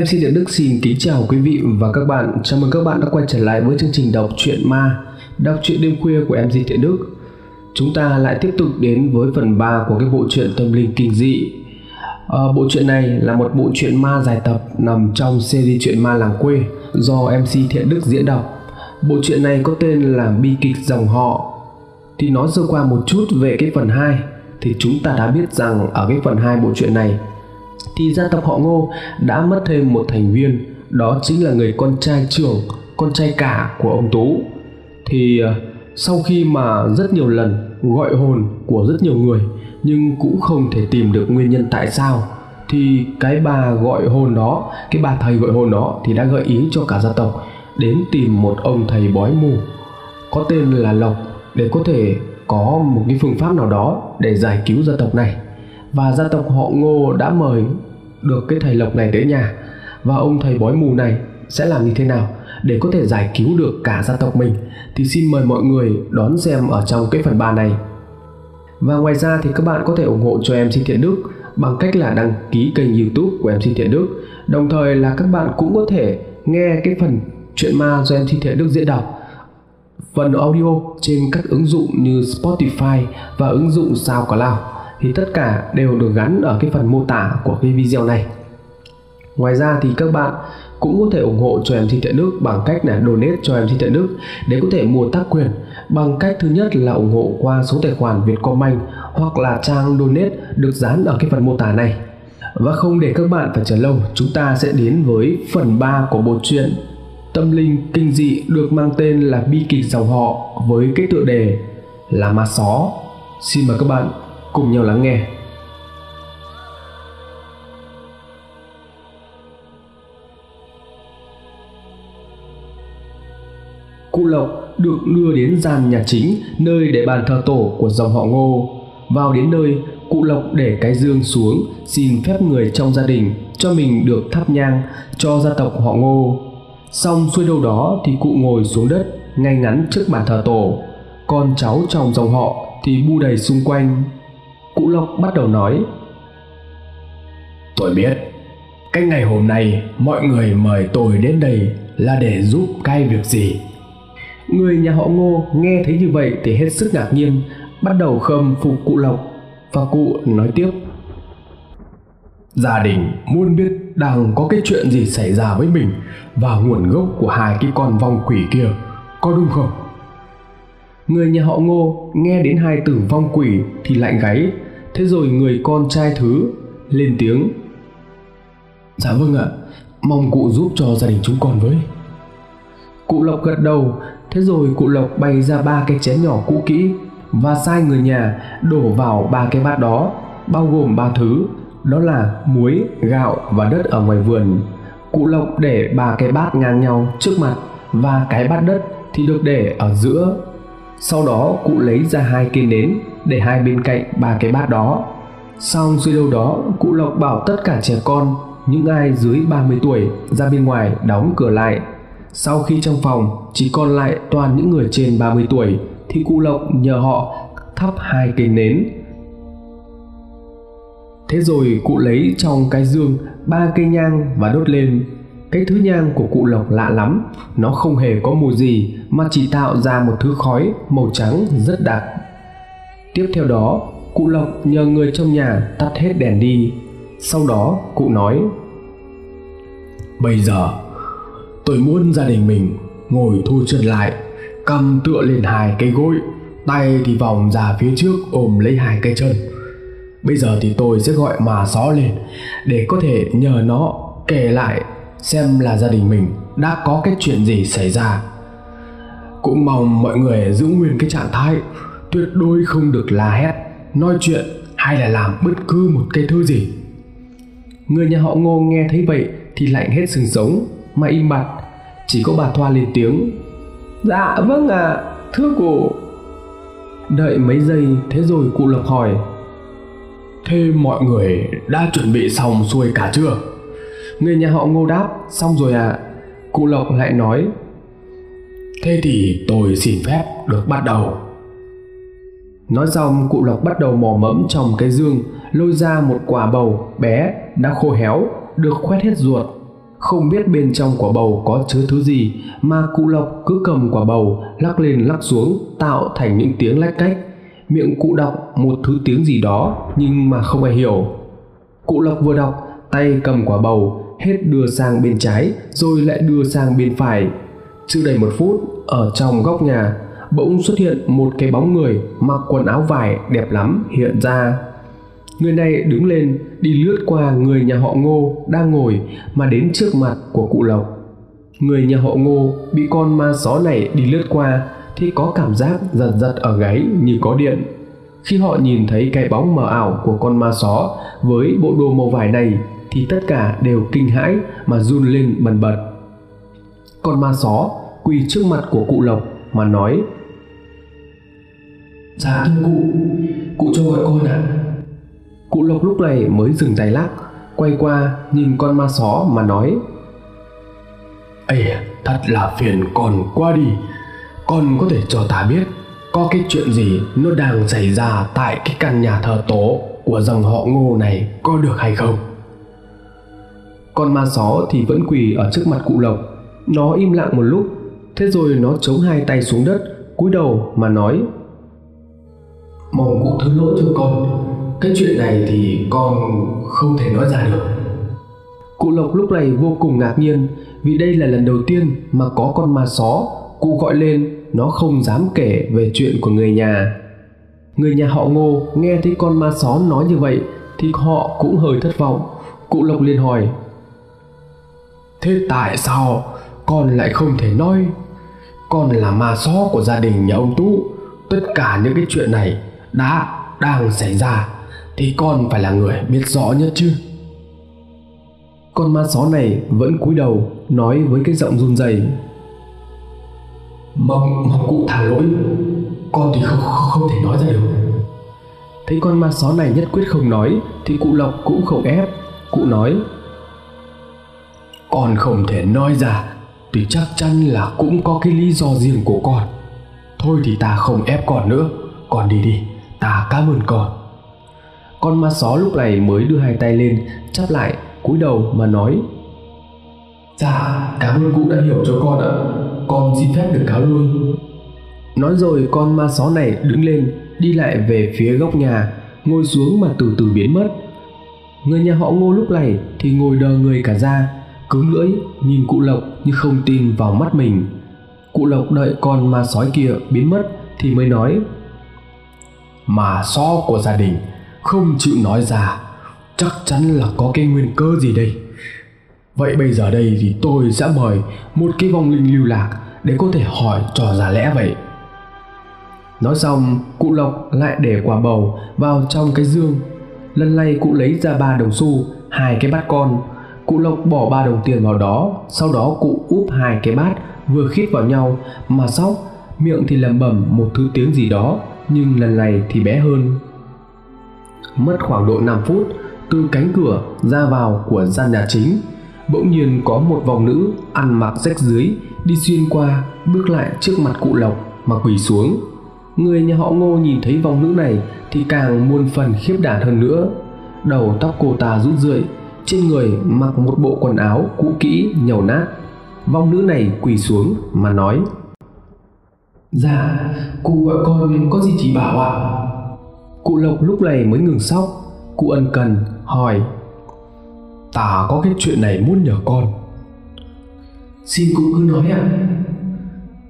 MC Điện Đức xin kính chào quý vị và các bạn. Chào mừng các bạn đã quay trở lại với chương trình đọc truyện ma, đọc truyện đêm khuya của MC Điện Đức. Chúng ta lại tiếp tục đến với phần 3 của cái bộ truyện tâm linh kinh dị. À, bộ truyện này là một bộ truyện ma dài tập nằm trong series truyện ma làng quê do MC Thiện Đức diễn đọc. Bộ truyện này có tên là Bi kịch dòng họ. Thì nói sơ qua một chút về cái phần 2 thì chúng ta đã biết rằng ở cái phần 2 bộ truyện này thì gia tộc họ Ngô đã mất thêm một thành viên, đó chính là người con trai trưởng, con trai cả của ông Tú. Thì à, sau khi mà rất nhiều lần gọi hồn của rất nhiều người nhưng cũng không thể tìm được nguyên nhân tại sao thì cái bà gọi hồn đó, cái bà thầy gọi hồn đó thì đã gợi ý cho cả gia tộc đến tìm một ông thầy bói mù có tên là Lộc để có thể có một cái phương pháp nào đó để giải cứu gia tộc này và gia tộc họ Ngô đã mời được cái thầy Lộc này đến nhà và ông thầy bói mù này sẽ làm như thế nào để có thể giải cứu được cả gia tộc mình thì xin mời mọi người đón xem ở trong cái phần 3 này. Và ngoài ra thì các bạn có thể ủng hộ cho em xin Thiện Đức bằng cách là đăng ký kênh YouTube của em xin Thiện Đức. Đồng thời là các bạn cũng có thể nghe cái phần chuyện ma do em xin Thiện Đức diễn đọc phần audio trên các ứng dụng như Spotify và ứng dụng SoundCloud thì tất cả đều được gắn ở cái phần mô tả của cái video này. Ngoài ra thì các bạn cũng có thể ủng hộ cho MC Thiện Đức bằng cách là donate cho MC Thiện Đức để có thể mua tác quyền bằng cách thứ nhất là ủng hộ qua số tài khoản Vietcombank hoặc là trang donate được dán ở cái phần mô tả này. Và không để các bạn phải chờ lâu, chúng ta sẽ đến với phần 3 của bộ truyện tâm linh kinh dị được mang tên là bi kịch dòng họ với cái tựa đề là ma só. Xin mời các bạn cùng nhau lắng nghe. Cụ Lộc được đưa đến gian nhà chính nơi để bàn thờ tổ của dòng họ Ngô. Vào đến nơi, cụ Lộc để cái dương xuống xin phép người trong gia đình cho mình được thắp nhang cho gia tộc họ Ngô. Xong xuôi đâu đó thì cụ ngồi xuống đất ngay ngắn trước bàn thờ tổ. Con cháu trong dòng họ thì bu đầy xung quanh Cụ Lộc bắt đầu nói. Tôi biết Cái ngày hôm nay mọi người mời tôi đến đây là để giúp cái việc gì? Người nhà họ Ngô nghe thấy như vậy thì hết sức ngạc nhiên Bắt đầu khâm phục cụ Lộc Và cụ nói tiếp. Gia đình muốn biết đang có cái chuyện gì xảy ra với mình Và nguồn gốc của hai cái con vong quỷ kia Có đúng không? Người nhà họ Ngô nghe đến hai tử vong quỷ thì lạnh gáy Thế rồi người con trai thứ lên tiếng. Dạ vâng ạ Mong cụ giúp cho gia đình chúng con với. Cụ Lộc gật đầu Thế rồi cụ Lộc bày ra ba cái chén nhỏ cũ kỹ Và sai người nhà đổ vào ba cái bát đó Bao gồm ba thứ Đó là muối, gạo và đất ở ngoài vườn. Cụ Lộc để ba cái bát ngang nhau trước mặt Và cái bát đất thì được để ở giữa. Sau đó cụ lấy ra hai cây nến để hai bên cạnh ba cái bát đó. Xong suy đâu đó, cụ Lộc bảo tất cả trẻ con, những ai dưới 30 tuổi ra bên ngoài đóng cửa lại. Sau khi trong phòng chỉ còn lại toàn những người trên 30 tuổi thì cụ Lộc nhờ họ thắp hai cây nến. Thế rồi cụ lấy trong cái dương ba cây nhang và đốt lên cái thứ nhang của cụ Lộc lạ lắm, nó không hề có mùi gì mà chỉ tạo ra một thứ khói màu trắng rất đặc. Tiếp theo đó, cụ Lộc nhờ người trong nhà tắt hết đèn đi. Sau đó, cụ nói: "Bây giờ, tôi muốn gia đình mình ngồi thu chân lại, cầm tựa lên hai cái gối, tay thì vòng ra phía trước ôm lấy hai cái chân. Bây giờ thì tôi sẽ gọi mà gió lên để có thể nhờ nó kể lại xem là gia đình mình đã có cái chuyện gì xảy ra cũng mong mọi người giữ nguyên cái trạng thái tuyệt đối không được la hét nói chuyện hay là làm bất cứ một cái thứ gì. Người nhà họ ngô nghe thấy vậy thì lạnh hết sừng sống mà im bặt. Chỉ có bà thoa lên tiếng. Dạ vâng ạ à, thưa cụ. Đợi mấy giây thế rồi cụ lộc hỏi. Thế mọi người đã chuẩn bị xong xuôi cả chưa? Người nhà họ ngô đáp Xong rồi à Cụ Lộc lại nói. Thế thì tôi xin phép được bắt đầu Nói xong, cụ Lộc bắt đầu mò mẫm trong cái dương, Lôi ra một quả bầu bé đã khô héo, Được khoét hết ruột. Không biết bên trong quả bầu có chứa thứ gì, mà cụ lộc cứ cầm quả bầu, lắc lên lắc xuống, tạo thành những tiếng lách cách. Miệng cụ đọc một thứ tiếng gì đó, nhưng mà không ai hiểu. Cụ lộc vừa đọc, tay cầm quả bầu, hết đưa sang bên trái, rồi lại đưa sang bên phải. Chưa đầy một phút, ở trong góc nhà bỗng xuất hiện một cái bóng người mặc quần áo vải đẹp lắm hiện ra. Người này đứng lên, đi lướt qua người nhà họ ngô đang ngồi mà đến trước mặt của cụ lộc. Người nhà họ ngô bị con ma só này đi lướt qua thì có cảm giác giật giật ở gáy như có điện. Khi họ nhìn thấy cái bóng mờ ảo của con ma só với bộ đồ màu vải này thì tất cả đều kinh hãi mà run lên bần bật. Con ma só quỳ trước mặt của cụ lộc mà nói. Dạ thưa cụ cụ cho gọi con ạ. À? cụ lộc lúc này mới dừng tay lắc quay qua nhìn con ma só mà nói. Ây thật là phiền con qua đi. Con có thể cho ta biết có cái chuyện gì nó đang xảy ra tại cái căn nhà thờ tổ của dòng họ ngô này có được hay không? Con ma só thì vẫn quỳ ở trước mặt cụ lộc. Nó im lặng một lúc thế rồi nó chống hai tay xuống đất cúi đầu mà nói. Mong cụ thứ lỗi cho con. Cái chuyện này thì con không thể nói ra được. Cụ lộc lúc này vô cùng ngạc nhiên vì đây là lần đầu tiên mà có con ma só. Cụ gọi lên nó không dám kể về chuyện của người nhà. Người nhà họ ngô nghe thấy con ma só nói như vậy thì họ cũng hơi thất vọng. Cụ lộc liền hỏi thế tại sao con lại không thể nói con là ma só của gia đình nhà ông tú. Tất cả những cái chuyện này đã, đang xảy ra, thì con phải là người biết rõ nhất chứ. Con ma só này vẫn cúi đầu nói với cái giọng run rẩy. Mong mong cụ thả lỗi. Con thì không không thể nói ra được. Thấy con ma só này nhất quyết không nói, thì cụ lộc cũng không ép. Cụ nói, con không thể nói ra thì chắc chắn là cũng có cái lý do riêng của con. Thôi thì ta không ép con nữa. Con đi đi ta cảm ơn con. Con ma só lúc này mới đưa hai tay lên chắp lại cúi đầu mà nói. Dạ cảm ơn cụ đã hiểu cho con ạ. Con xin phép được cáo lui nói rồi con ma só này đứng lên đi lại về phía góc nhà ngồi xuống mà từ từ biến mất. Người nhà họ ngô lúc này thì ngồi đờ người cả ra cứng lưỡi nhìn cụ lộc như không tin vào mắt mình. Cụ lộc đợi con ma sói kia biến mất thì mới nói, mà so của gia đình, không chịu nói ra, chắc chắn là có cái nguyên cơ gì đây? Vậy bây giờ đây thì tôi sẽ mời một cái vong linh lưu lạc để có thể hỏi trò ra lẽ vậy. Nói xong, cụ lộc lại để quả bầu vào trong cái dương. Lần này cụ lấy ra ba đồng xu, hai cái bát con cụ lộc bỏ ba đồng tiền vào đó, sau đó cụ úp hai cái bát, vừa khít vào nhau mà sóc. Miệng thì lẩm bẩm một thứ tiếng gì đó, nhưng lần này thì bé hơn. Mất khoảng độ 5 phút, từ cánh cửa ra vào của gian nhà chính, bỗng nhiên có một vòng nữ ăn mặc rách dưới đi xuyên qua, bước lại trước mặt cụ lộc mà quỳ xuống. Người nhà họ ngô nhìn thấy vòng nữ này thì càng muôn phần khiếp đảm hơn nữa. Đầu tóc cô ta rũ rượi trên người mặc một bộ quần áo cũ kỹ nhầu nát vong nữ này quỳ xuống mà nói dạ cụ gọi con có gì chỉ bảo ạ à? cụ lộc lúc này mới ngừng sóc cụ ân cần hỏi ta có cái chuyện này muốn nhờ con xin cụ cứ nói ạ à.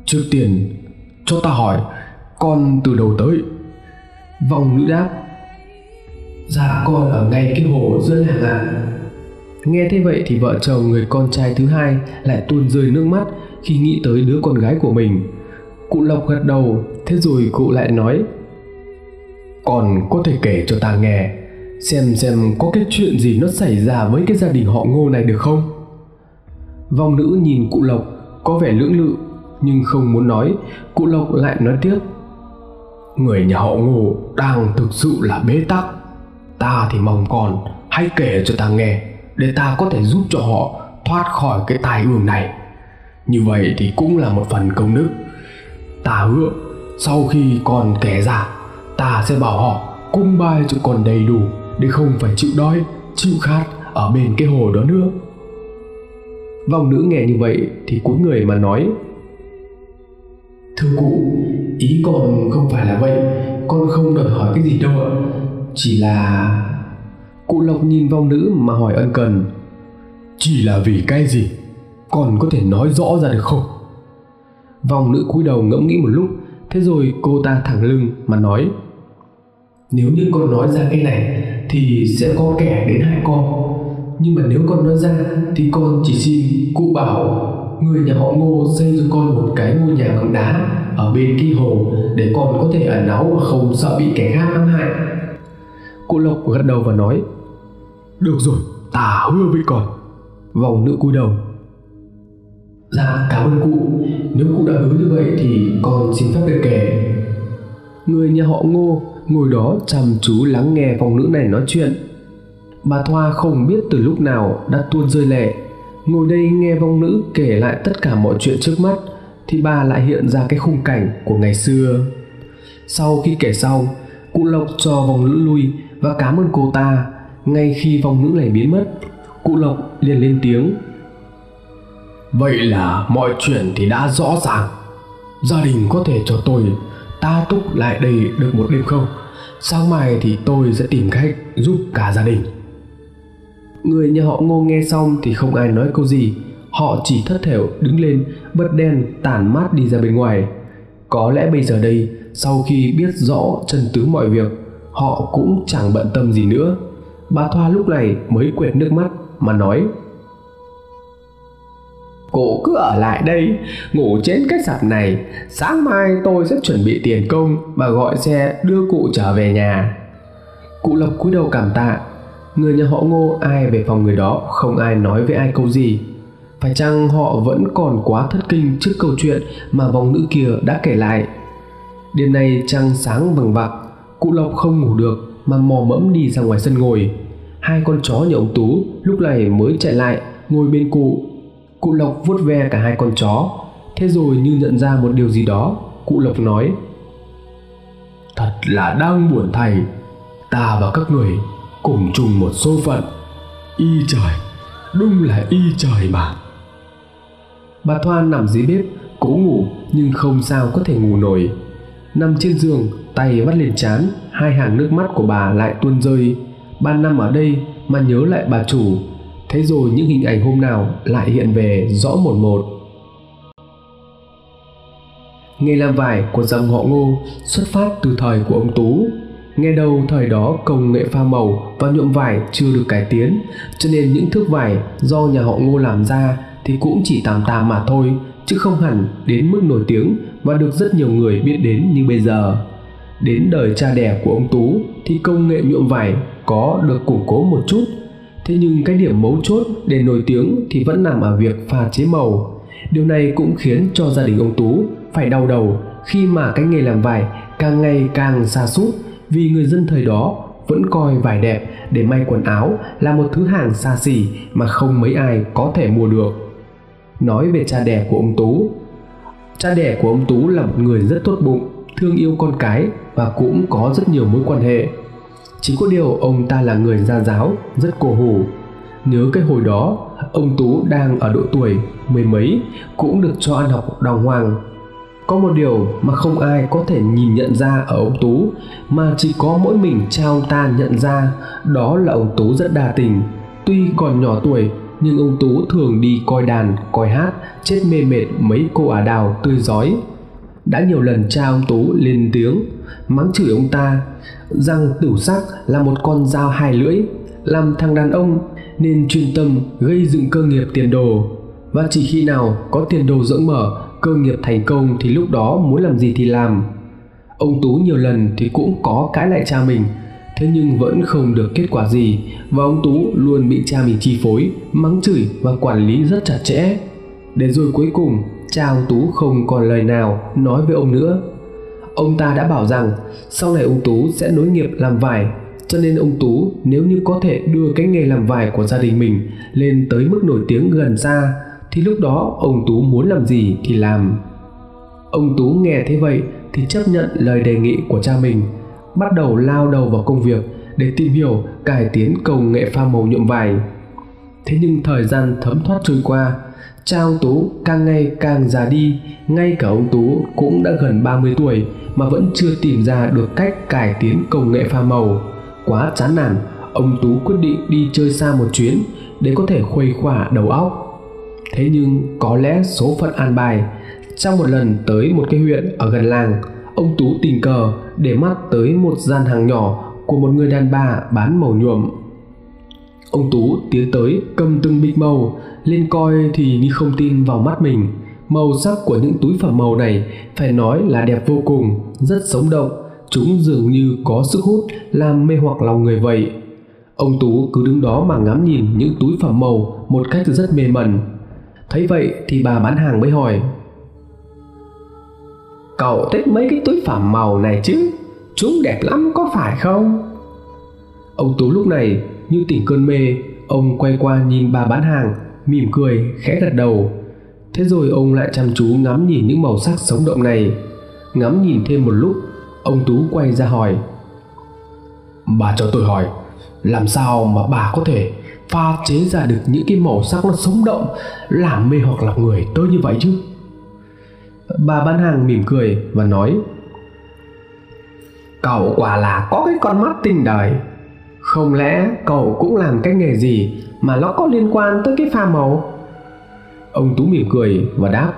trước tiên cho ta hỏi con từ đầu tới vòng nữ đáp dạ con ở ngay cái hồ giữa làng ạ à nghe thế vậy thì vợ chồng người con trai thứ hai lại tuôn rơi nước mắt khi nghĩ tới đứa con gái của mình. Cụ lộc gật đầu, thế rồi cụ lại nói, còn có thể kể cho ta nghe, xem xem có cái chuyện gì nó xảy ra với cái gia đình họ ngô này được không? Vong nữ nhìn cụ lộc có vẻ lưỡng lự, nhưng không muốn nói. Cụ lộc lại nói tiếp, người nhà họ ngô đang thực sự là bế tắc. Ta thì mong còn hãy kể cho ta nghe để ta có thể giúp cho họ thoát khỏi cái tai ương này. Như vậy thì cũng là một phần công đức. Ta hứa sau khi con kẻ ra ta sẽ bảo họ cung bài cho con đầy đủ để không phải chịu đói chịu khát ở bên cái hồ đó nữa. Vong nữ nghe như vậy thì cúi người mà nói Thưa cụ, ý con không phải là vậy. Con không đòi hỏi cái gì đâu ạ. Chỉ là... Cụ Lộc nhìn vào nữ mà hỏi ân cần Chỉ là vì cái gì? còn có thể nói rõ ra được không? Vòng nữ cúi đầu ngẫm nghĩ một lúc, Thế rồi cô ta thẳng lưng mà nói, Nếu như con nói ra cái này Thì sẽ có kẻ đến hại con Nhưng mà nếu con nói ra Thì con chỉ xin cụ bảo Người nhà họ ngô xây cho con một cái ngôi nhà bằng đá Ở bên kia hồ Để con có thể ẩn náu và không sợ bị kẻ khác ám hại Cụ Lộc gật đầu và nói được rồi, ta hứa với con. Vòng nữ cúi đầu. Dạ cảm ơn cụ. Nếu cụ đã hứa như vậy thì con xin phép được kể. Người nhà họ ngô ngồi đó chăm chú lắng nghe vòng nữ này nói chuyện. Bà Thoa không biết từ lúc nào đã tuôn rơi lệ. Ngồi đây nghe vong nữ kể lại tất cả mọi chuyện trước mắt Thì bà lại hiện ra cái khung cảnh của ngày xưa. Sau khi kể xong Cụ Lộc cho vòng nữ lui và cảm ơn cô ta. Ngay khi vong nữ này biến mất Cụ Lộc liền lên tiếng. Vậy là mọi chuyện thì đã rõ ràng. Gia đình có thể cho tôi ta túc lại đây được một đêm không? Sáng mai thì tôi sẽ tìm cách giúp cả gia đình. Người nhà họ ngô nghe xong thì không ai nói câu gì. Họ chỉ thất thểu đứng lên Bật đèn tản mát đi ra bên ngoài. Có lẽ bây giờ đây Sau khi biết rõ chân tướng mọi việc Họ cũng chẳng bận tâm gì nữa Bà Thoa lúc này mới quẹt nước mắt Mà nói, Cô cứ ở lại đây, Ngủ trên cái sạp này, Sáng mai tôi sẽ chuẩn bị tiền công Và gọi xe đưa cụ trở về nhà. Cụ Lộc cúi đầu cảm tạ. Người nhà họ ngô ai về phòng người đó Không ai nói với ai câu gì. Phải chăng họ vẫn còn quá thất kinh Trước câu chuyện mà vòng nữ kia đã kể lại? Đêm nay trăng sáng vằng vặc Cụ Lộc không ngủ được. Mà mò mẫm đi ra ngoài sân ngồi. Hai con chó nhà ông Tú lúc này mới chạy lại, Ngồi bên cụ. Cụ Lộc vuốt ve cả hai con chó. Thế rồi như nhận ra một điều gì đó, Cụ Lộc nói, Thật là đang buồn thầy Ta và các người cùng chung một số phận. Y trời, Đúng là y trời mà. Bà Thoan nằm dưới bếp, Cố ngủ nhưng không sao có thể ngủ nổi. Nằm trên giường, Tay vắt lên chán. Hai hàng nước mắt của bà lại tuôn rơi. Ba năm ở đây mà nhớ lại bà chủ. Thế rồi những hình ảnh hôm nào lại hiện về rõ một một. Nghề làm vải của dòng họ ngô xuất phát từ thời của ông Tú. Nghe đầu thời đó công nghệ pha màu và nhuộm vải chưa được cải tiến, cho nên những thước vải do nhà họ Ngô làm ra thì cũng chỉ tạm tạm mà thôi, chứ không hẳn đến mức nổi tiếng và được rất nhiều người biết đến như bây giờ. Đến đời cha đẻ của ông Tú thì công nghệ nhuộm vải có được củng cố một chút, thế nhưng cái điểm mấu chốt để nổi tiếng thì vẫn nằm ở việc pha chế màu. Điều này cũng khiến cho gia đình ông Tú phải đau đầu khi mà cái nghề làm vải càng ngày càng xa sút vì người dân thời đó vẫn coi vải đẹp để may quần áo là một thứ hàng xa xỉ mà không mấy ai có thể mua được. Nói về cha đẻ của ông Tú, cha đẻ của ông Tú là một người rất tốt bụng, thương yêu con cái và cũng có rất nhiều mối quan hệ. Chỉ có điều ông ta là người gia giáo, rất cổ hủ. Nhớ cái hồi đó, ông Tú đang ở độ tuổi mười mấy cũng được cho ăn học đàng hoàng có một điều mà không ai có thể nhìn nhận ra ở ông Tú mà chỉ có mỗi mình cha ông ta nhận ra đó là ông Tú rất đa tình. Tuy còn nhỏ tuổi nhưng ông Tú thường đi coi đàn, coi hát, chết mê mệt mấy cô ả đào tươi giói. Đã nhiều lần cha ông Tú lên tiếng, mắng chửi ông ta, rằng tửu sắc là một con dao hai lưỡi, làm thằng đàn ông nên chuyên tâm gây dựng cơ nghiệp tiền đồ. Và chỉ khi nào có tiền đồ rộng mở, cơ nghiệp thành công thì lúc đó muốn làm gì thì làm. Ông tú nhiều lần thì cũng có cãi lại cha mình, thế nhưng vẫn không được kết quả gì và ông tú luôn bị cha mình chi phối, mắng chửi và quản lý rất chặt chẽ. Để rồi cuối cùng cha ông tú không còn lời nào nói với ông nữa ông ta đã bảo rằng sau này ông tú sẽ nối nghiệp làm vải cho nên ông tú nếu như có thể đưa cái nghề làm vải của gia đình mình lên tới mức nổi tiếng gần xa thì lúc đó ông Tú muốn làm gì thì làm. Ông Tú nghe thế vậy thì chấp nhận lời đề nghị của cha mình, bắt đầu lao đầu vào công việc để tìm hiểu cải tiến công nghệ pha màu nhuộm vải. Thế nhưng thời gian thấm thoát trôi qua, cha ông Tú càng ngày càng già đi, ngay cả ông Tú cũng đã gần 30 tuổi mà vẫn chưa tìm ra được cách cải tiến công nghệ pha màu. Quá chán nản, ông Tú quyết định đi chơi xa một chuyến để có thể khuây khỏa đầu óc. Thế nhưng có lẽ số phận an bài, trong một lần tới một cái huyện ở gần làng, ông Tú tình cờ để mắt tới một gian hàng nhỏ của một người đàn bà bán màu nhuộm. Ông Tú tiến tới cầm từng bịch màu lên coi thì như không tin vào mắt mình. Màu sắc của những túi phẩm màu này phải nói là đẹp vô cùng, rất sống động. Chúng dường như có sức hút làm mê hoặc lòng người vậy. Ông Tú cứ đứng đó mà ngắm nhìn những túi phẩm màu một cách rất mê mẩn. Thấy vậy thì bà bán hàng mới hỏi Cậu thích mấy cái túi phẩm màu này chứ? Chúng đẹp lắm có phải không? Ông Tú lúc này như tỉnh cơn mê, ông quay qua nhìn bà bán hàng, mỉm cười, khẽ gật đầu. Thế rồi ông lại chăm chú ngắm nhìn những màu sắc sống động này. Ngắm nhìn thêm một lúc, ông Tú quay ra hỏi. Bà cho tôi hỏi, làm sao mà bà có thể pha chế ra được những cái màu sắc nó sống động, làm mê hoặc lòng người tới như vậy chứ? Bà bán hàng mỉm cười và nói Cậu quả là có cái con mắt tinh đời không lẽ cậu cũng làm cái nghề gì mà nó có liên quan tới cái pha màu? Ông Tú mỉm cười và đáp.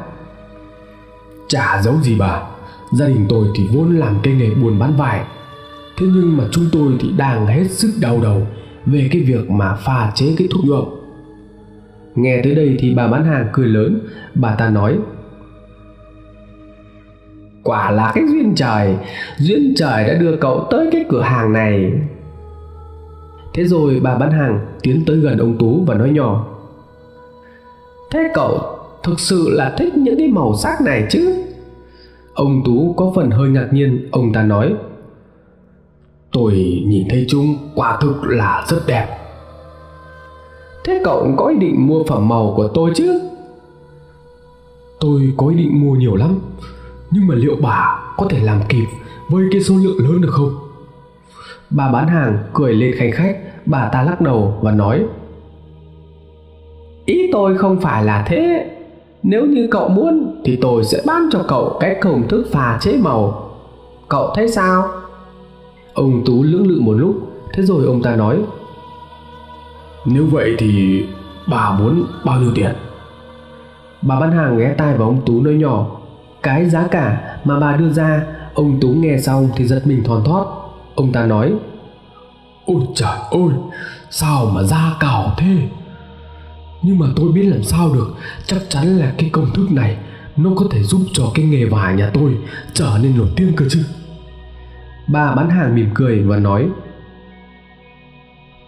Chả giấu gì bà, Gia đình tôi thì vốn làm cái nghề buôn bán vải. Thế nhưng mà chúng tôi thì đang hết sức đau đầu Về cái việc mà pha chế cái thuốc nhuộm Nghe tới đây thì bà bán hàng cười lớn. Bà ta nói, Quả là cái duyên trời. Duyên trời đã đưa cậu tới cái cửa hàng này. Thế rồi bà bán hàng tiến tới gần ông Tú và nói nhỏ Thế cậu thực sự là thích những cái màu sắc này chứ? Ông Tú có phần hơi ngạc nhiên, ông ta nói Tôi nhìn thấy chúng quả thực là rất đẹp Thế cậu có ý định mua phẩm màu của tôi chứ? Tôi có ý định mua nhiều lắm nhưng mà liệu bà có thể làm kịp với cái số lượng lớn được không bà bán hàng, cười lên khanh khách. Bà ta lắc đầu và nói, ý tôi không phải là thế. Nếu như cậu muốn thì tôi sẽ bán cho cậu cái công thức pha chế màu. Cậu thấy sao? Ông tú lưỡng lự một lúc, thế rồi ông ta nói, nếu vậy thì bà muốn bao nhiêu tiền? Bà bán hàng ghé tai vào ông tú nói nhỏ. Cái giá cả mà bà đưa ra, ông tú nghe xong thì giật mình thòn thót ông ta nói ôi trời ơi sao mà giá cao thế? Nhưng mà tôi biết làm sao được chắc chắn là cái công thức này nó có thể giúp cho cái nghề vải nhà tôi trở nên nổi tiếng cơ chứ. Bà bán hàng mỉm cười và nói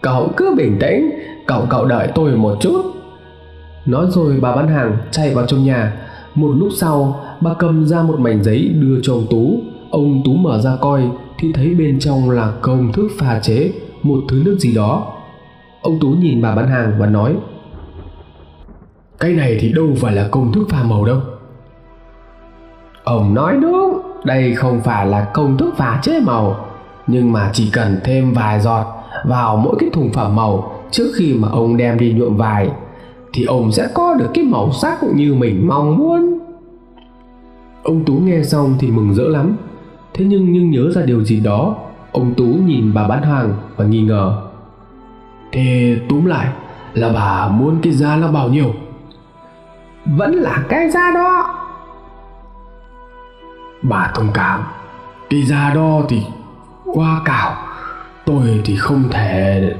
cậu cứ bình tĩnh cậu cậu đợi tôi một chút. Nói rồi bà bán hàng chạy vào trong nhà. Một lúc sau bà cầm ra một mảnh giấy đưa cho ông tú. Ông tú mở ra coi thì thấy bên trong là công thức pha chế, một thứ nước gì đó. Ông tú nhìn bà bán hàng và nói, cái này thì đâu phải là công thức pha màu đâu. Ông nói, đúng, đây không phải là công thức pha chế màu, nhưng mà chỉ cần thêm vài giọt vào mỗi cái thùng phẩm màu trước khi mà ông đem đi nhuộm vải, thì ông sẽ có được cái màu sắc như mình mong muốn. Ông tú nghe xong thì mừng rỡ lắm thế nhưng nhưng nhớ ra điều gì đó ông tú nhìn bà bán hàng và nghi ngờ. Thế túm lại là bà muốn cái giá là bao nhiêu? Vẫn là cái giá đó. Bà thông cảm cái giá đó thì quá cao tôi thì không thể.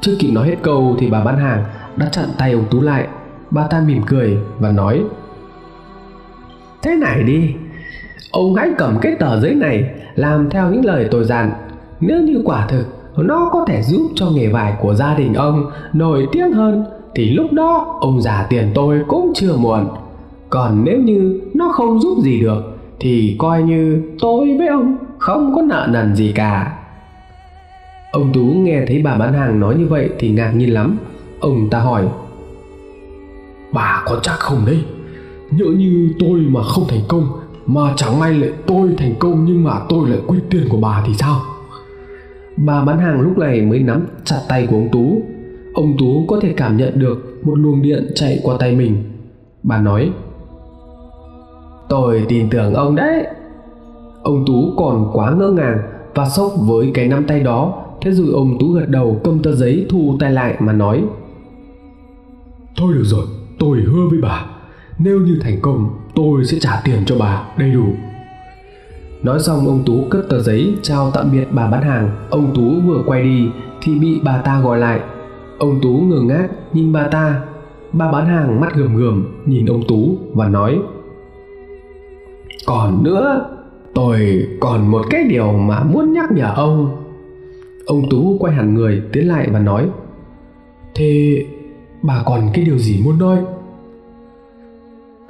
Chưa kịp nói hết câu thì bà bán hàng đã chặn tay ông tú lại. Bà ta mỉm cười và nói thế này đi ông hãy cầm cái tờ giấy này làm theo những lời tôi dặn. Nếu như quả thực, nó có thể giúp cho nghề vải của gia đình ông nổi tiếng hơn, thì lúc đó ông giả tiền tôi cũng chưa muộn. Còn nếu như nó không giúp gì được, thì coi như tôi với ông không có nợ nần gì cả. Ông tú nghe thấy bà bán hàng nói như vậy thì ngạc nhiên lắm. Ông ta hỏi, bà có chắc không đấy? Nhỡ như tôi mà không thành công mà chẳng may lại tôi thành công nhưng mà tôi lại quy tiền của bà thì sao bà bán hàng lúc này mới nắm chặt tay của ông tú ông Tú có thể cảm nhận được một luồng điện chạy qua tay mình. Bà nói, Tôi tin tưởng ông đấy. Ông Tú còn quá ngỡ ngàng và sốc với cái nắm tay đó, thế rồi ông Tú gật đầu cầm tờ giấy thu tay lại mà nói, Thôi được rồi, tôi hứa với bà, nếu như thành công, tôi sẽ trả tiền cho bà đầy đủ. Nói xong ông Tú cất tờ giấy chào tạm biệt bà bán hàng. Ông Tú vừa quay đi thì bị bà ta gọi lại. Ông Tú ngơ ngác nhìn bà ta. Bà bán hàng mắt gườm gườm nhìn ông Tú và nói Còn nữa, tôi còn một cái điều mà muốn nhắc nhở ông. Ông Tú quay hẳn người tiến lại và nói Thế bà còn cái điều gì muốn nói?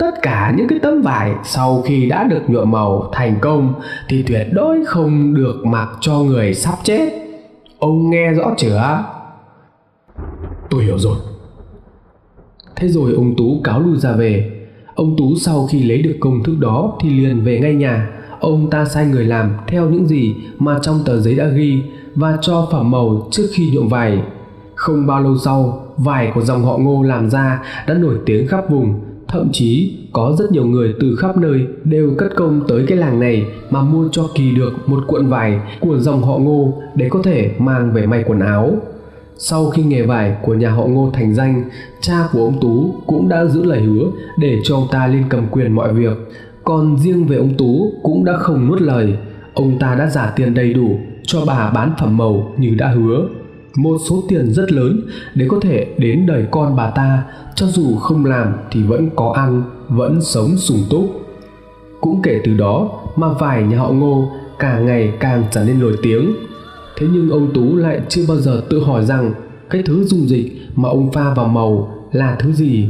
Tất cả những cái tấm vải sau khi đã được nhuộm màu thành công thì tuyệt đối không được mặc cho người sắp chết. Ông nghe rõ chưa? Tôi hiểu rồi. Thế rồi ông tú cáo lui ra về. Ông tú sau khi lấy được công thức đó thì liền về ngay nhà. Ông ta sai người làm theo những gì mà trong tờ giấy đã ghi và cho phẩm màu trước khi nhuộm vải. Không bao lâu sau vải của dòng họ ngô làm ra đã nổi tiếng khắp vùng thậm chí, có rất nhiều người từ khắp nơi đều cất công tới cái làng này mà mua cho kỳ được một cuộn vải của dòng họ ngô để có thể mang về may quần áo. Sau khi nghề vải của nhà họ ngô thành danh, cha của ông tú cũng đã giữ lời hứa để cho ông ta lên cầm quyền mọi việc. Còn riêng về ông tú cũng đã không nuốt lời. Ông ta đã trả tiền đầy đủ cho bà bán phẩm màu như đã hứa một số tiền rất lớn để có thể đến đời con bà ta. Cho dù không làm thì vẫn có ăn, vẫn sống sùng túc. Cũng kể từ đó mà vải nhà họ ngô càng ngày càng trở nên nổi tiếng. Thế nhưng ông tú lại chưa bao giờ tự hỏi rằng cái thứ dung dịch mà ông pha vào màu là thứ gì.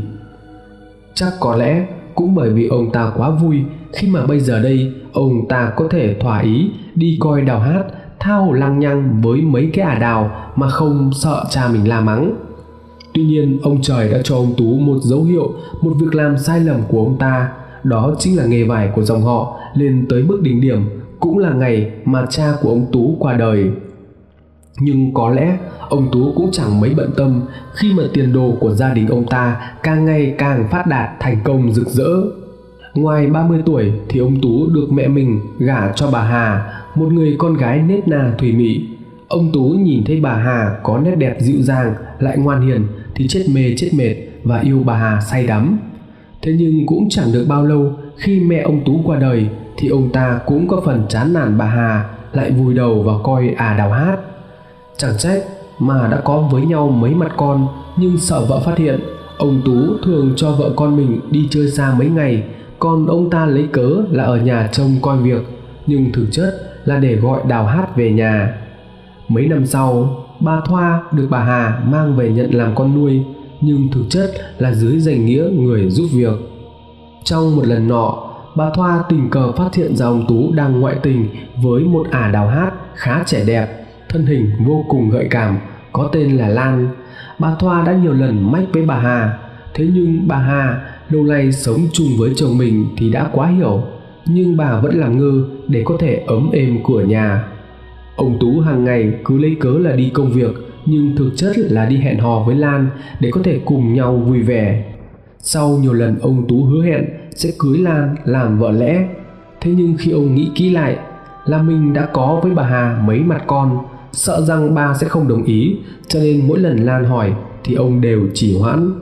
Chắc có lẽ cũng bởi vì ông ta quá vui khi mà bây giờ đây ông ta có thể thỏa ý đi coi đào hát thao lăng nhăng với mấy cái ả đào mà không sợ cha mình la mắng. Tuy nhiên ông trời đã cho ông tú một dấu hiệu một việc làm sai lầm của ông ta. Đó chính là nghề vải của dòng họ lên tới mức đỉnh điểm cũng là ngày mà cha của ông tú qua đời. Nhưng có lẽ ông tú cũng chẳng mấy bận tâm khi mà tiền đồ của gia đình ông ta càng ngày càng phát đạt thành công rực rỡ. Ngoài 30 tuổi thì ông Tú được mẹ mình gả cho bà Hà, một người con gái nết na thủy mị. Ông Tú nhìn thấy bà Hà có nét đẹp dịu dàng, lại ngoan hiền thì chết mê chết mệt và yêu bà Hà say đắm. Thế nhưng cũng chẳng được bao lâu khi mẹ ông Tú qua đời thì ông ta cũng có phần chán nản bà Hà lại vùi đầu vào coi à đào hát. Chẳng trách mà đã có với nhau mấy mặt con nhưng sợ vợ phát hiện, ông Tú thường cho vợ con mình đi chơi xa mấy ngày còn ông ta lấy cớ là ở nhà trông coi việc nhưng thực chất là để gọi đào hát về nhà. Mấy năm sau, bà thoa được bà hà mang về nhận làm con nuôi, nhưng thực chất là dưới danh nghĩa người giúp việc. Trong một lần nọ, bà thoa tình cờ phát hiện ra ông tú đang ngoại tình với một ả đào hát khá trẻ đẹp, thân hình vô cùng gợi cảm, có tên là lan. Bà thoa đã nhiều lần mách với bà hà, thế nhưng bà hà lâu nay sống chung với chồng mình thì đã quá hiểu, nhưng bà vẫn làm ngơ để có thể ấm êm cửa nhà. Ông tú hàng ngày cứ lấy cớ là đi công việc, nhưng thực chất là đi hẹn hò với lan để có thể cùng nhau vui vẻ. Sau nhiều lần ông tú hứa hẹn sẽ cưới lan làm vợ lẽ, thế nhưng khi ông nghĩ kỹ lại, là mình đã có với bà hà mấy mặt con, sợ rằng bà sẽ không đồng ý, cho nên mỗi lần lan hỏi thì ông đều chỉ hoãn.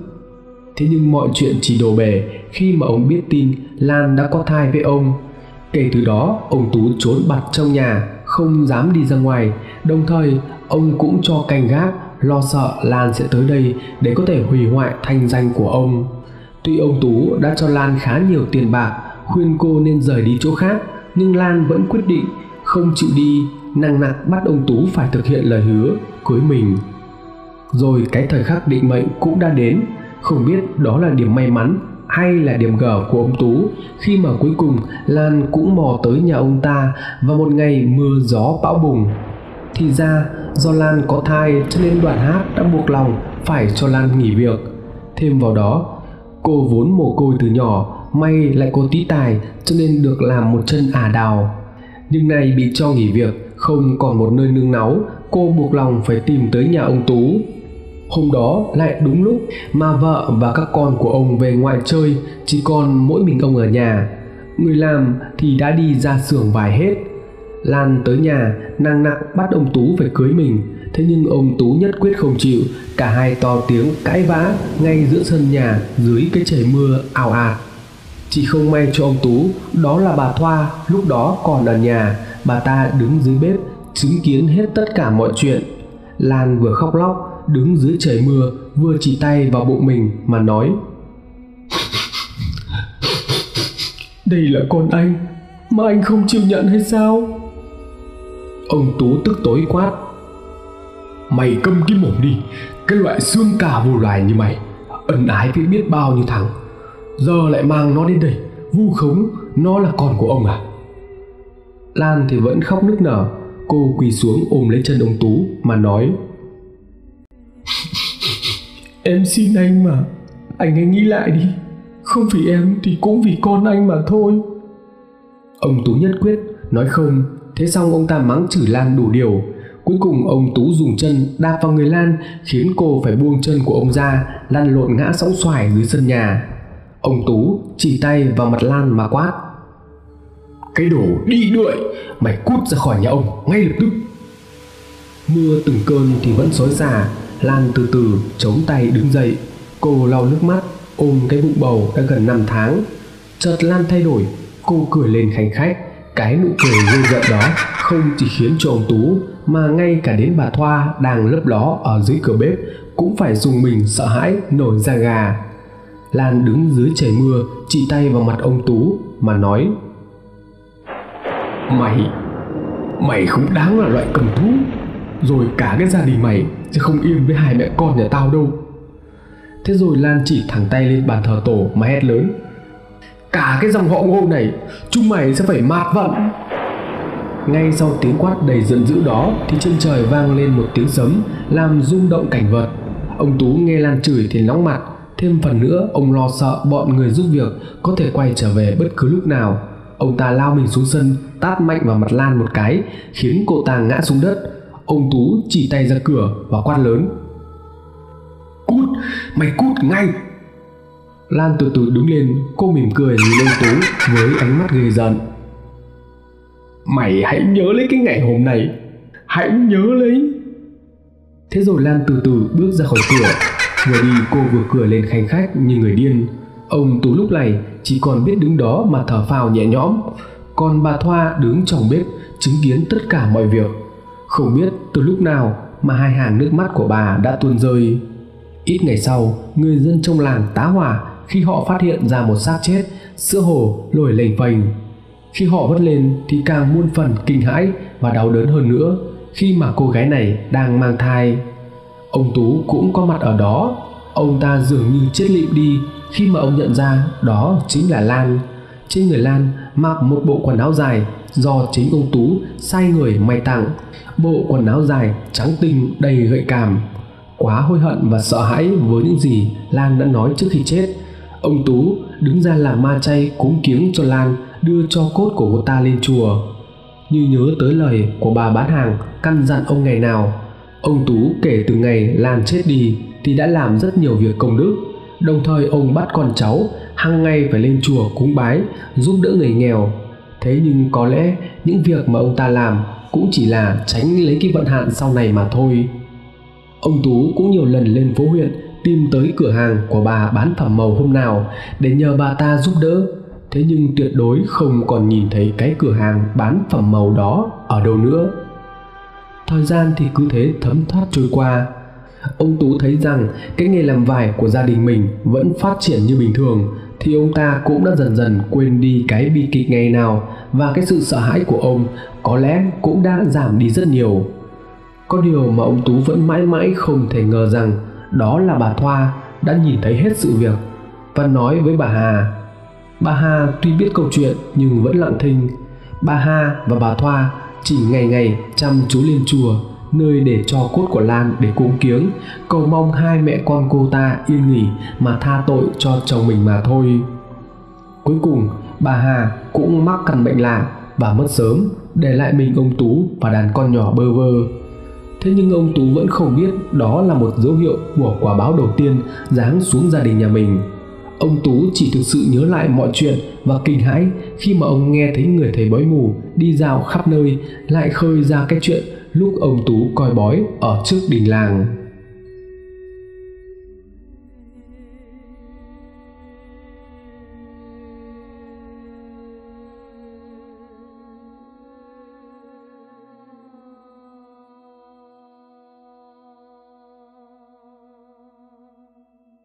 Thế nhưng mọi chuyện chỉ đổ bể khi mà ông biết tin Lan đã có thai với ông. Kể từ đó, ông Tú trốn bặt trong nhà, không dám đi ra ngoài. Đồng thời, ông cũng cho canh gác, lo sợ Lan sẽ tới đây để có thể hủy hoại thanh danh của ông. Tuy ông Tú đã cho Lan khá nhiều tiền bạc, khuyên cô nên rời đi chỗ khác, nhưng Lan vẫn quyết định không chịu đi, năng nặc bắt ông Tú phải thực hiện lời hứa cưới mình. Rồi cái thời khắc định mệnh cũng đã đến, không biết đó là điểm may mắn hay là điểm gở của ông Tú khi mà cuối cùng Lan cũng mò tới nhà ông ta vào một ngày mưa gió bão bùng. Thì ra do Lan có thai cho nên đoàn hát đã buộc lòng phải cho Lan nghỉ việc. Thêm vào đó, cô vốn mồ côi từ nhỏ, may lại có tí tài cho nên được làm một chân ả đào. Nhưng nay bị cho nghỉ việc, không còn một nơi nương náu, cô buộc lòng phải tìm tới nhà ông Tú Hôm đó lại đúng lúc mà vợ và các con của ông về ngoại chơi, chỉ còn mỗi mình ông ở nhà. Người làm thì đã đi ra xưởng vải hết. Lan tới nhà, nàng nặng bắt ông Tú phải cưới mình, thế nhưng ông Tú nhất quyết không chịu, cả hai to tiếng cãi vã ngay giữa sân nhà dưới cái trời mưa ảo ạt. Chỉ không may cho ông Tú, đó là bà Thoa lúc đó còn ở nhà, bà ta đứng dưới bếp chứng kiến hết tất cả mọi chuyện. Lan vừa khóc lóc, đứng dưới trời mưa, vừa chỉ tay vào bụng mình mà nói. Đây là con anh, mà anh không chịu nhận hay sao? Ông Tú tức tối quát. Mày câm cái mồm đi Cái loại xương cả vô loài như mày Ân ái với biết bao nhiêu thằng. Giờ lại mang nó đến đây Vu khống Nó là con của ông à? Lan thì vẫn khóc nức nở Cô quỳ xuống ôm lấy chân ông Tú Mà nói. Em xin anh mà. Anh hãy nghĩ lại đi. Không vì em thì cũng vì con anh mà thôi. Ông Tú nhất quyết Nói không. Thế xong ông ta mắng chửi Lan đủ điều. Cuối cùng ông Tú dùng chân đạp vào người Lan khiến cô phải buông chân của ông ra. Lăn lộn ngã sóng xoài dưới sân nhà. Ông Tú chỉ tay vào mặt Lan mà quát. Cái đồ đi đuổi, mày cút ra khỏi nhà ông ngay lập tức. Mưa từng cơn thì vẫn xối xả, Lan từ từ chống tay đứng dậy. Cô lau nước mắt, ôm cái bụng bầu đã gần 5 tháng. Chợt Lan thay đổi, cô cười lên khánh khách. Cái nụ cười vui giận đó không chỉ khiến cho ông Tú mà ngay cả đến bà Thoa đang lấp ló ở dưới cửa bếp cũng phải dùng mình sợ hãi nổi da gà. Lan đứng dưới trời mưa chỉ tay vào mặt ông Tú mà nói Mày, mày không đáng là loại cầm thú Rồi cả cái gia đình mày sẽ không yên với hai mẹ con nhà tao đâu Thế rồi Lan chỉ thẳng tay lên bàn thờ tổ mà hét lớn Cả cái dòng họ ngô này Chúng mày sẽ phải mạt vận ngay sau tiếng quát đầy giận dữ đó thì trên trời vang lên một tiếng sấm làm rung động cảnh vật. Ông Tú nghe Lan chửi thì nóng mặt, thêm phần nữa ông lo sợ bọn người giúp việc có thể quay trở về bất cứ lúc nào. Ông ta lao mình xuống sân, tát mạnh vào mặt Lan một cái, khiến cô ta ngã xuống đất. Ông Tú chỉ tay ra cửa và quát lớn. Cút, mày cút ngay! Lan từ từ đứng lên, cô mỉm cười nhìn ông Tú với ánh mắt ghê giận. Mày hãy nhớ lấy cái ngày hôm nay Hãy nhớ lấy Thế rồi Lan từ từ bước ra khỏi cửa Vừa đi cô vừa cười lên khanh khách như người điên Ông Tú lúc này chỉ còn biết đứng đó mà thở phào nhẹ nhõm Còn bà Thoa đứng trong bếp chứng kiến tất cả mọi việc không biết từ lúc nào mà hai hàng nước mắt của bà đã tuôn rơi Ít ngày sau, người dân trong làng tá hỏa khi họ phát hiện ra một xác chết, sữa hồ lồi lềnh phềnh khi họ vất lên thì càng muôn phần kinh hãi và đau đớn hơn nữa khi mà cô gái này đang mang thai. Ông Tú cũng có mặt ở đó, ông ta dường như chết lịm đi khi mà ông nhận ra đó chính là Lan. Trên người Lan mặc một bộ quần áo dài do chính ông Tú sai người may tặng. Bộ quần áo dài trắng tinh đầy gợi cảm. Quá hối hận và sợ hãi với những gì Lan đã nói trước khi chết. Ông Tú đứng ra làm ma chay cúng kiếng cho Lan, đưa cho cốt của cô ta lên chùa như nhớ tới lời của bà bán hàng căn dặn ông ngày nào, ông tú kể từ ngày lan chết đi thì đã làm rất nhiều việc công đức đồng thời ông bắt con cháu hàng ngày phải lên chùa cúng bái, giúp đỡ người nghèo thế nhưng có lẽ những việc mà ông ta làm cũng chỉ là tránh lấy cái vận hạn sau này mà thôi. Ông tú cũng nhiều lần lên phố huyện tìm tới cửa hàng của bà bán phẩm màu hôm nào để nhờ bà ta giúp đỡ. Thế nhưng tuyệt đối không còn nhìn thấy cái cửa hàng bán phẩm màu đó ở đâu nữa. Thời gian thì cứ thế thấm thoát trôi qua. Ông tú thấy rằng cái nghề làm vải của gia đình mình vẫn phát triển như bình thường thì ông ta cũng đã dần dần quên đi cái bi kịch ngày nào và cái sự sợ hãi của ông có lẽ cũng đã giảm đi rất nhiều. Có điều mà ông tú vẫn mãi mãi không thể ngờ rằng đó là bà thoa đã nhìn thấy hết sự việc và nói với bà hà. Bà Hà tuy biết câu chuyện nhưng vẫn lặng thinh. Bà Hà và bà Thoa chỉ ngày ngày chăm chú lên chùa nơi để cho cốt của Lan để cúng kiếng, cầu mong hai mẹ con cô ta yên nghỉ mà tha tội cho chồng mình mà thôi. Cuối cùng, bà Hà cũng mắc căn bệnh lạ và mất sớm, để lại mình ông Tú và đàn con nhỏ bơ vơ. thế nhưng ông tú vẫn không biết đó là một dấu hiệu của quả báo đầu tiên giáng xuống gia đình nhà mình ông tú chỉ thực sự nhớ lại mọi chuyện và kinh hãi khi mà ông nghe thấy người thầy bói mù đi dạo khắp nơi lại khơi ra cái chuyện lúc ông tú coi bói ở trước đình làng